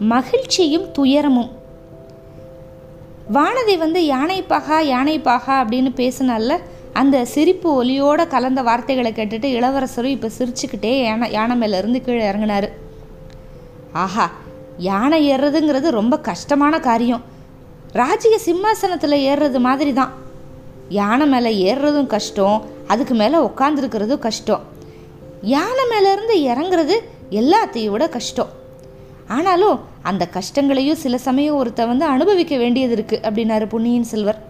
மகிழ்ச்சியும் துயரமும். வானதி வந்து யானை பகா யானை பாகா அப்படின்னு பேசினால அந்த சிரிப்பு ஒலியோட கலந்த வார்த்தைகளை கேட்டுட்டு இளவரசரும் இப்போ சிரிச்சுக்கிட்டே யானை யானை மேலேருந்து கீழே இறங்கினார். ஆஹா யானை ஏறுறதுங்கிறது ரொம்ப கஷ்டமான காரியம். ராஜ்ய சிம்மாசனத்தில் ஏறுறது மாதிரி தான் யானை மேலே ஏறுறதும் கஷ்டம் அதுக்கு மேலே உட்காந்துருக்கிறதும் கஷ்டம். யானை மேலேருந்து இறங்குறது எல்லாத்தையும் விட கஷ்டம். ஆனாலும் அந்த கஷ்டங்களையும் சில சமயம் ஒருத்த வந்து அனுபவிக்க வேண்டியது இருக்கு அப்படின்னாரு பொன்னியின் செல்வர்.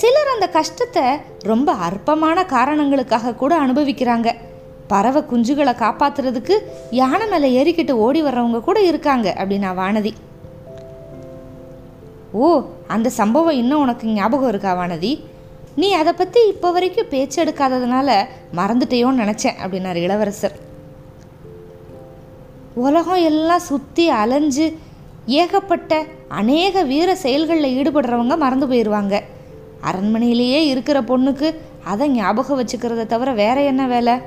சிலர் அந்த கஷ்டத்தை ரொம்ப அற்பமான காரணங்களுக்காக கூட அனுபவிக்கிறாங்க. பறவை குஞ்சுகளை காப்பாத்துறதுக்கு யானை மேலே ஏறிக்கிட்டு ஓடி வர்றவங்க கூட இருக்காங்க அப்படின்னா வானதி. ஓ அந்த சம்பவம் இன்னும் உனக்கு ஞாபகம் இருக்கா வானதி? நீ அதை பற்றி இப்போ வரைக்கும் பேச்சு எடுக்காததுனால மறந்துட்டேயோன்னு நினச்சேன் அப்படின்னாரு இளவரசர். உலகம் எல்லாம் சுற்றி அலைஞ்சு ஏகப்பட்ட அநேக வீர செயல்களில் ஈடுபடுறவங்க மறந்து போயிடுவாங்க அரண்மனையிலேயே இருக்கிற பொண்ணுக்கு அதை ஞாபகம் வச்சுக்கிறத தவிர வேற என்ன வேலை?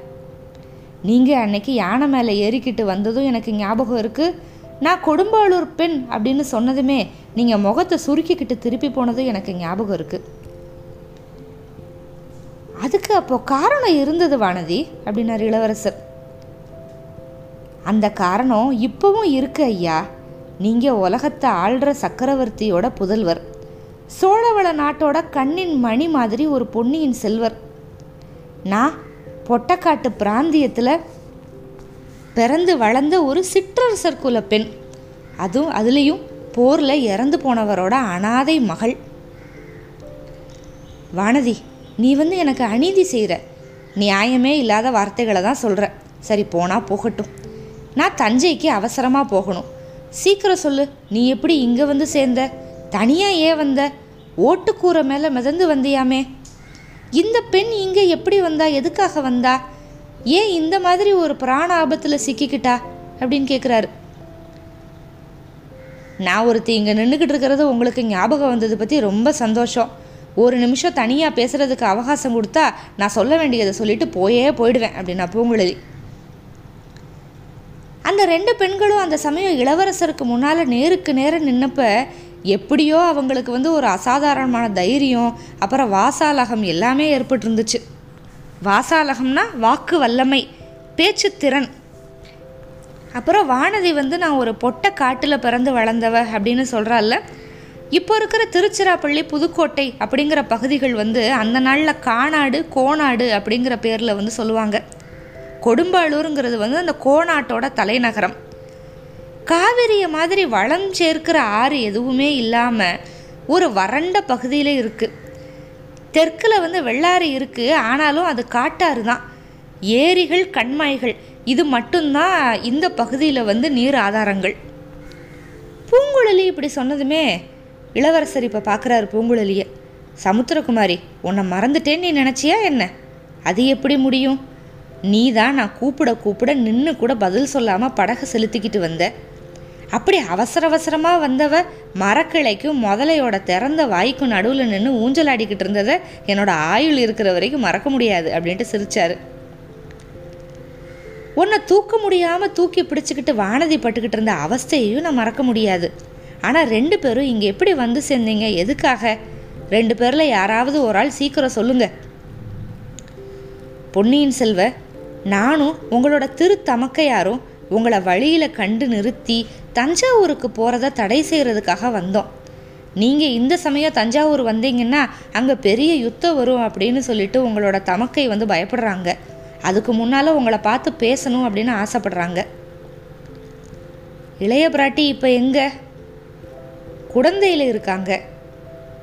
நீங்கள் அன்னைக்கு யானை மேலே ஏறிக்கிட்டு வந்ததும் எனக்கு ஞாபகம் இருக்குது நான் கொடும்பாளூர் பெண் அப்படின்னு சொன்னதுமே நீங்கள் முகத்தை சுருக்கிக்கிட்டு திருப்பி போனதும் எனக்கு ஞாபகம் இருக்குது அதுக்கு அப்போ காரணம் இருந்தது வானதி அப்படின்னார் இளவரசர். அந்த காரணம் இப்பவும் இருக்கு ஐயா. நீங்கள் உலகத்தை ஆள்ற சக்கரவர்த்தியோட புதல்வர். சோழவள நாட்டோட கண்ணின் மணி மாதிரி ஒரு பொன்னியின் செல்வர். நான் பொட்டக்காட்டு பிராந்தியத்தில் பிறந்து வளர்ந்த ஒரு சிற்றரசர் குல பெண். அதுவும் அதுலேயும் போரில் இறந்து போனவரோட அனாதை மகள். வானதி நீ வந்து எனக்கு அநீதி செய்கிற நியாயமே இல்லாத வார்த்தைகளை தான் சொல்கிற சரி போனால் போகட்டும். நான் தஞ்சைக்கு அவசரமாக போகணும். சீக்கிரம் சொல்லு நீ எப்படி இங்கே வந்து சேர்ந்த? தனியாக ஏன் வந்த? ஓட்டுக்கூரை மேலே மிதந்து வந்தியாமே. இந்த பெண் இங்கே எப்படி வந்தா? எதுக்காக வந்தா? ஏன் இந்த மாதிரி ஒரு பிராண ஆபத்தில் சிக்கிக்கிட்டா? அப்படின்னு கேட்குறாரு நான் ஒருத்தி இங்கே நின்றுக்கிட்டு இருக்கிறது உங்களுக்கு ஞாபகம் வந்தது பற்றி ரொம்ப சந்தோஷம். ஒரு நிமிஷம் தனியாக பேசுகிறதுக்கு அவகாசம் கொடுத்தா நான் சொல்ல வேண்டியதை சொல்லிவிட்டு போயே போயிடுவேன் அப்படின்னா பூங்குழலி. அந்த ரெண்டு பெண்களும் அந்த சமயம் இளவரசருக்கு முன்னால் நேருக்கு நேரம் நின்னப்ப எப்படியோ அவங்களுக்கு வந்து ஒரு அசாதாரணமான தைரியம் அப்புறம் வாசாலகம் எல்லாமே ஏற்பட்டிருந்துச்சு. வாசாலகம்னா வாக்கு வல்லமை பேச்சு திறன். அப்புறம் வானதி வந்து நான் ஒரு பொட்டை காட்டில் பிறந்து வளர்ந்தவ அப்படின்னு சொல்கிறாள்ல இப்போ இருக்கிற திருச்சிராப்பள்ளி புதுக்கோட்டை அப்படிங்கிற பகுதிகள் வந்து அந்த நாளில் காணாடு கோணாடு அப்படிங்கிற பேரில் வந்து சொல்லுவாங்க. கொடும்பாளூருங்கிறது வந்து அந்த கோணாட்டோட தலைநகரம். காவிரியை மாதிரி வளம் சேர்க்கிற ஆறு எதுவுமே இல்லாமல் ஒரு வறண்ட பகுதியில் இருக்குது தெற்கில் வந்து வெள்ளாறு இருக்குது ஆனாலும் அது காட்டாறு தான். ஏரிகள் கண்மாய்கள் இது மட்டும்தான் இந்த பகுதியில் வந்து நீர் ஆதாரங்கள். பூங்குழலி இப்படி சொன்னதுமே இளவரசர் இப்போ பார்க்குறாரு பூங்குழலியை. சமுத்திரகுமாரி உன்னை மறந்துட்டேன்னு நீ நினச்சியா என்ன? அது எப்படி முடியும்? நீ தான் நான் கூப்பிட கூப்பிட நின்று கூட பதில் சொல்லாமல் படகு செலுத்திக்கிட்டு வந்த. அப்படி அவசர அவசரமாக வந்தவ மரக்கிளைக்கும் முதலையோட திறந்த வாய்க்கும் நடுவில் நின்று ஊஞ்சல் ஆடிக்கிட்டு இருந்ததை என்னோட ஆயுள் இருக்கிற வரைக்கும் மறக்க முடியாது அப்படின்ட்டு சிரிச்சாரு. உன்னை தூக்க முடியாமல் தூக்கி பிடிச்சிக்கிட்டு வானதி பட்டுக்கிட்டு இருந்த அவஸ்தையையும் நான் மறக்க முடியாது. ஆனால் ரெண்டு பேரும் இங்கே எப்படி வந்து சேர்ந்தீங்க? எதுக்காக? ரெண்டு பேரில் யாராவது ஒரு ஆள் சீக்கிரம் சொல்லுங்க. பொன்னியின் செல்வ நானும் உங்களோட திரு தமக்கையாரும் உங்களை வழியில் கண்டு நிறுத்தி தஞ்சாவூருக்கு போகிறத தடை செய்கிறதுக்காக வந்தோம். நீங்கள் இந்த சமயம் தஞ்சாவூர் வந்தீங்கன்னா அங்கே பெரிய யுத்தம் வரும் அப்படின்னு சொல்லிட்டு உங்களோட தமக்கை வந்து பயப்படுறாங்க. அதுக்கு முன்னால் உங்களை பார்த்து பேசணும் அப்படின்னு ஆசைப்படுறாங்க. இளைய பிராட்டி இப்போ எங்கே? குடந்தையில் இருக்காங்க.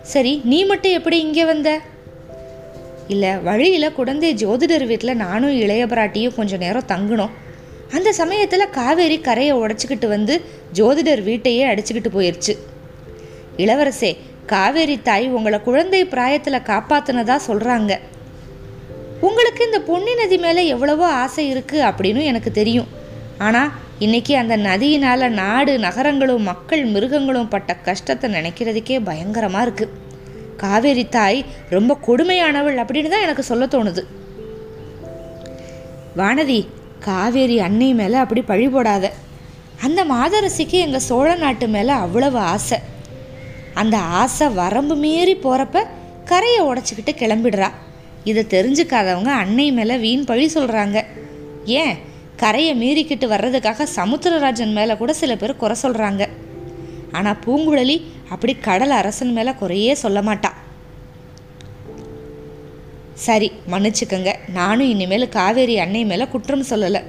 சரி நீ மட்டும் எப்படி இங்கே வந்த? இல்லை வழியில் குழந்தை ஜோதிடர் வீட்டில் நானும் இளைய பிராட்டியும் கொஞ்சம் நேரம் தங்கினோம். அந்த சமயத்தில் காவேரி கரையை உடச்சிக்கிட்டு வந்து ஜோதிடர் வீட்டையே அடிச்சுக்கிட்டு போயிடுச்சு இளவரசே காவேரி தாய் உங்களை குழந்தை பிராயத்தில் காப்பாத்தினதா சொல்கிறாங்க உங்களுக்கு இந்த பொன்னி நதி மேலே எவ்வளவோ ஆசை இருக்குது அப்படின்னு எனக்கு தெரியும். ஆனால் இன்னைக்கு அந்த நதியினால் நாடு நகரங்களும் மக்கள் மிருகங்களும் பட்ட கஷ்டத்தை நினைக்கிறதுக்கே பயங்கரமாக இருக்குது காவேரி தாய் ரொம்ப கொடுமையானவள் அப்படின்னு தான் எனக்கு சொல்ல தோணுது. வானதி காவேரி அன்னை மேலே அப்படி பழி போடாத. அந்த மாதரசிக்கு எங்கள் சோழ நாட்டு மேலே அவ்வளவு ஆசை. அந்த ஆசை வரம்பு மீறி போகிறப்ப கரையை உடச்சிக்கிட்டு கிளம்பிடுறா. இதை தெரிஞ்சுக்காதவங்க அன்னை மேலே வீண் பழி சொல்கிறாங்க ஏன்? கரையை மீறிக்கிட்டு வர்றதுக்காக சமுத்திரராஜன் மேலே கூட சில பேர் குறை சொல்கிறாங்க ஆனால் பூங்குழலி அப்படி கடல் அரசன் மேலே குறையே சொல்ல மாட்டான் சரி மன்னிச்சுக்கங்க. நானும் இனிமேல் காவேரி அன்னை மேலே குற்றம் சொல்லலை.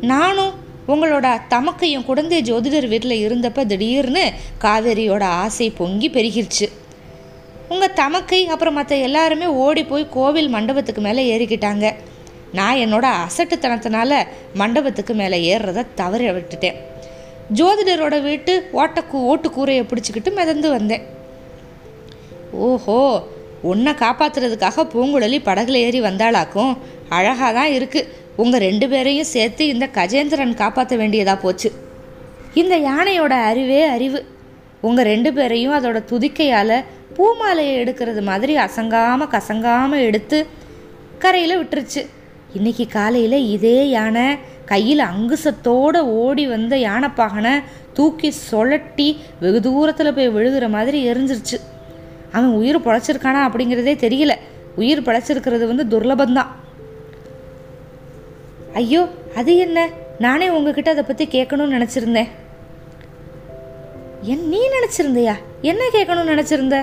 நானும் உங்களோட தமக்கையும் குழந்தை ஜோதிடர் வீட்டில் இருந்தப்ப திடீர்னு காவேரியோட ஆசை பொங்கி பெருகிருச்சு. உங்கள் தமக்கை அப்புறம் மற்ற எல்லாருமே ஓடி போய் கோவில் மண்டபத்துக்கு மேலே ஏறிக்கிட்டாங்க. நான் என்னோட அசட்டுத்தனத்தினால மண்டபத்துக்கு மேலே ஏறுறத தவற விட்டுட்டேன் ஜோதிடரோட வீட்டு ஓட்டக்கூ ஓட்டுக்கூரையை பிடிச்சிக்கிட்டு மிதந்து வந்தேன். ஓஹோ உன்னை காப்பாத்துறதுக்காக பூங்குழலி படகுல ஏறி வந்தாளாக்கும். அழகாக தான் இருக்குது உங்கள் ரெண்டு பேரையும் சேர்த்து இந்த கஜேந்திரன் காப்பாற்ற வேண்டியதாக போச்சு. இந்த யானையோட அறிவே அறிவு. உங்கள் ரெண்டு பேரையும் அதோட துதிக்கையால் பூமாலையை எடுக்கிறது மாதிரி அசங்காமல் கசங்காமல் எடுத்து கரையில் விட்டுருச்சு. இன்னைக்கு காலையில் இதே யானை கையில் அங்குசத்தோடு ஓடி வந்த யானைப்பாகனை தூக்கி சுழட்டி வெகு தூரத்தில் போய் விழுகிற மாதிரி எரிஞ்சிருச்சு. அவன் உயிர் பொழைச்சிருக்கானா அப்படிங்கிறதே தெரியல. உயிர் பிழைச்சிருக்கிறது வந்து துர்லபந்தான். ஐயோ அது என்ன? நானே உங்ககிட்ட அதை பற்றி கேட்கணும்னு நினச்சிருந்தேன். என் நீ நினச்சிருந்தியா? என்ன கேட்கணும்னு நினச்சிருந்த?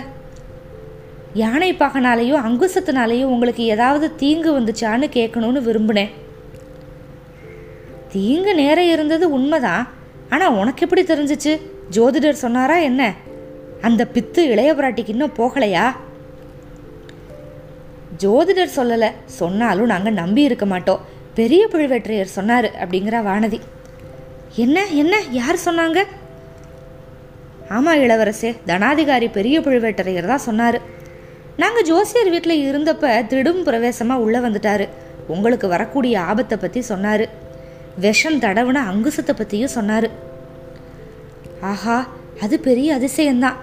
யானை பாகனாலேயோ அங்குசத்தினாலேயோ உங்களுக்கு ஏதாவது தீங்கு வந்துச்சான்னு கேட்கணும்னு விரும்பினேன். தீங்கு நேரம் இருந்தது உண்மைதான். ஆனால் உனக்கு எப்படி தெரிஞ்சிச்சு? ஜோதிடர் சொன்னாரா என்ன? அந்த பித்து இளைய பிராட்டிக்கு இன்னும் போகலையா? ஜோதிடர் சொல்லலை. சொன்னாலும் நாங்கள் நம்பி இருக்க மாட்டோம். பெரிய புழுவேற்றையர் சொன்னார் அப்படிங்கிற வானதி. என்ன என்ன யார் சொன்னாங்க? ஆமாம் இளவரசே தனாதிகாரி பெரிய புழுவேட்டரையர் தான் சொன்னார். நாங்கள் ஜோசியர் வீட்டில் இருந்தப்ப திடும் பிரவேசமாக உள்ளே வந்துட்டார். உங்களுக்கு வரக்கூடிய ஆபத்தை பற்றி சொன்னார். விஷம் தடவுன அங்குசத்தை பற்றியும் சொன்னார். ஆஹா அது பெரிய அதிசயம்தான்.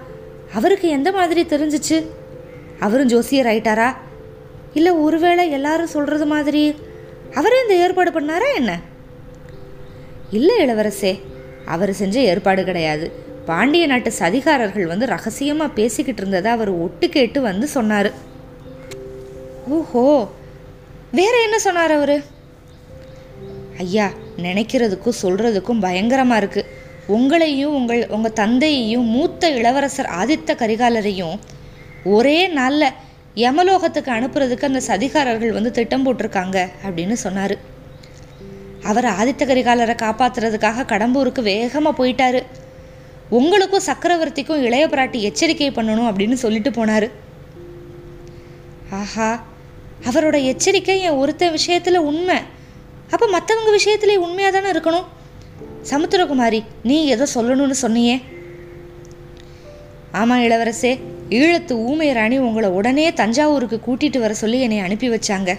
அவருக்கு எந்த மாதிரி தெரிஞ்சிச்சு? அவரும் ஜோசியர் ஆயிட்டாரா? இல்லை ஒருவேளை எல்லாரும் சொல்கிறது மாதிரி அவரே இந்த ஏற்பாடு பண்ணாரா என்ன? இல்லை இளவரசே அவர் செஞ்ச ஏற்பாடு கிடையாது. பாண்டிய நாட்டு சதிகாரர்கள் வந்து ரகசியமாக பேசிக்கிட்டு இருந்ததை அவர் ஒட்டு கேட்டு வந்து சொன்னார். ஓஹோ வேற என்ன சொன்னார் அவர்? ஐயா நினைக்கிறதுக்கும் சொல்கிறதுக்கும் பயங்கரமாக இருக்குது உங்களையும் உங்கள் உங்கள் தந்தையையும் மூத்த இளவரசர் ஆதித்த கரிகாலரையும் ஒரே நாளில் யமலோகத்துக்கு அனுப்புறதுக்கு அந்த சதிகாரர்கள் வந்து திட்டம் போட்டிருக்காங்க அப்படின்னு சொன்னார். அவர் ஆதித்த கரிகாலரை காப்பாத்துறதுக்காக கடம்பூருக்கு வேகமாக போயிட்டாரு. உங்களுக்கும் சக்கரவர்த்திக்கும் இளைய பிராட்டி எச்சரிக்கை பண்ணணும் அப்படின்னு சொல்லிட்டு போனார். ஆஹா அவரோட எச்சரிக்கை என் ஒருத்த விஷயத்தில் உண்மை. அப்போ மற்றவங்க விஷயத்திலே உண்மையாக தானே இருக்கணும்? சமுத்திரகுமாரி நீ ஏதோ சொல்லணும்னு சொன்னியே? ஆமாம் இளவரசே ஈழத்து ஊமை ராணி உங்களை உடனே தஞ்சாவூருக்கு கூட்டிட்டு வர சொல்லி என்னை அனுப்பி வச்சாங்க.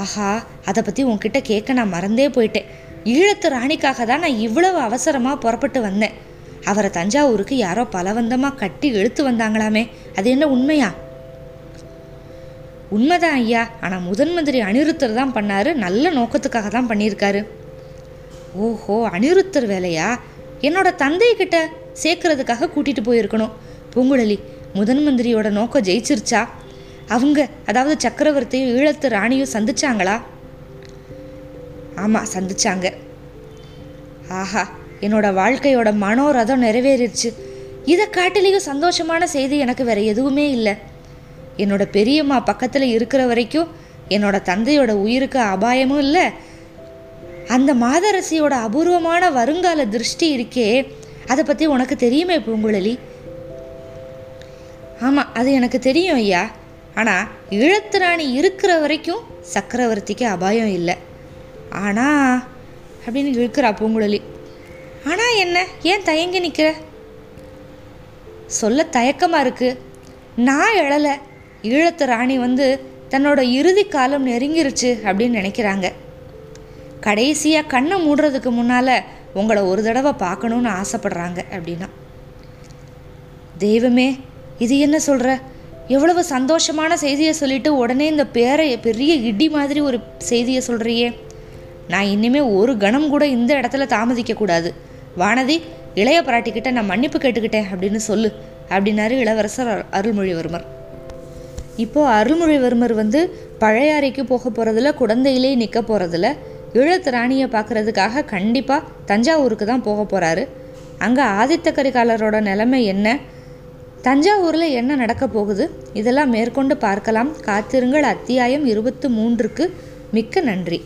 ஆஹா அதை பற்றி உன்கிட்ட கேட்க நான் மறந்தே போயிட்டேன். ஈழத்து ராணிக்காக தான் நான் இவ்வளவு அவசரமாக புறப்பட்டு வந்தேன். அவரை தஞ்சாவூருக்கு யாரோ பலவந்தமாக கட்டி இழுத்து வந்தாங்களாமே அது என்ன உண்மையா? உண்மைதான் ஐயா. ஆனால் முதன் மந்திரி அனிருத்தர் தான் பண்ணாரு. நல்ல நோக்கத்துக்காக தான் பண்ணியிருக்காரு. ஓஹோ அனிருத்தர் வேலையா? என்னோட தந்தை கிட்ட சேர்க்கறதுக்காக கூட்டிகிட்டு போயிருக்கணும். பூங்குழலி முதன் மந்திரியோட நோக்கம் ஜெயிச்சிருச்சா? அவங்க அதாவது சக்கரவர்த்தியும் ஈழத்து ராணியும் சந்திச்சாங்களா? ஆமாம் சந்திச்சாங்க. ஆஹா என்னோட வாழ்க்கையோட மனோரதம் நிறைவேறிடுச்சு இதை காட்டிலேயும் சந்தோஷமான செய்தி எனக்கு வேற எதுவுமே இல்லை. என்னோட பெரியம்மா பக்கத்தில் இருக்கிற வரைக்கும் என்னோட தந்தையோட உயிருக்கு அபாயமும் இல்லை. அந்த மாதரசியோட அபூர்வமான வருங்கால திருஷ்டி இருக்கே அதை பற்றி உனக்கு தெரியுமே பூங்குழலி? ஆமாம் அது எனக்கு தெரியும் ஐயா. ஆனால் ஈழத்து ராணி இருக்கிற வரைக்கும் சக்கரவர்த்திக்கு அபாயம் இல்லை. ஆனால் அப்படின்னு இழுக்கிறா பூங்குழலி. ஆனால் என்ன? ஏன் தயங்கி நிற்கிற சொல்ல தயக்கமாக இருக்குது நான் எழலை. ஈழத்து ராணி வந்து தன்னோட இறுதி காலம் நெருங்கிருச்சு அப்படின்னு நினைக்கிறாங்க. கடைசியாக கண்ணை மூடுறதுக்கு முன்னால் உங்களை ஒரு தடவை பார்க்கணுன்னு ஆசைப்படுறாங்க அப்படின்னா. தெய்வமே இது என்ன சொல்கிற எவ்வளவு சந்தோஷமான செய்தியை சொல்லிட்டு உடனே இந்த பேரை பெரிய இடி மாதிரி ஒரு செய்தியை சொல்கிறியே நான் இனிமே ஒரு கணம் கூட இந்த இடத்துல தாமதிக்கக்கூடாது வானதி இளைய பிராட்டிக்கிட்ட நான் மன்னிப்பு கேட்டுக்கிட்டேன் அப்படின்னு சொல்லு அப்படின்னாரு இளவரசர் அரு- அருள்மொழிவர்மர். இப்போது அருள்மொழிவர்மர் வந்து பழையாறைக்கு போக போகிறதில்ல குழந்தையிலே நிற்க போகிறதில்ல ஈழத்து ராணியை பார்க்குறதுக்காக கண்டிப்பாக தஞ்சாவூருக்கு தான் போக போகிறாரு அங்கே ஆதித்த கரிகாலரோட நிலைமை என்ன? தஞ்சாவூரில் என்ன நடக்க போகுது? இதெல்லாம் மேற்கொண்டு பார்க்கலாம். காத்திருங்கள். அத்தியாயம் இருபத்து மூன்றுக்கு மிக்க நன்றி.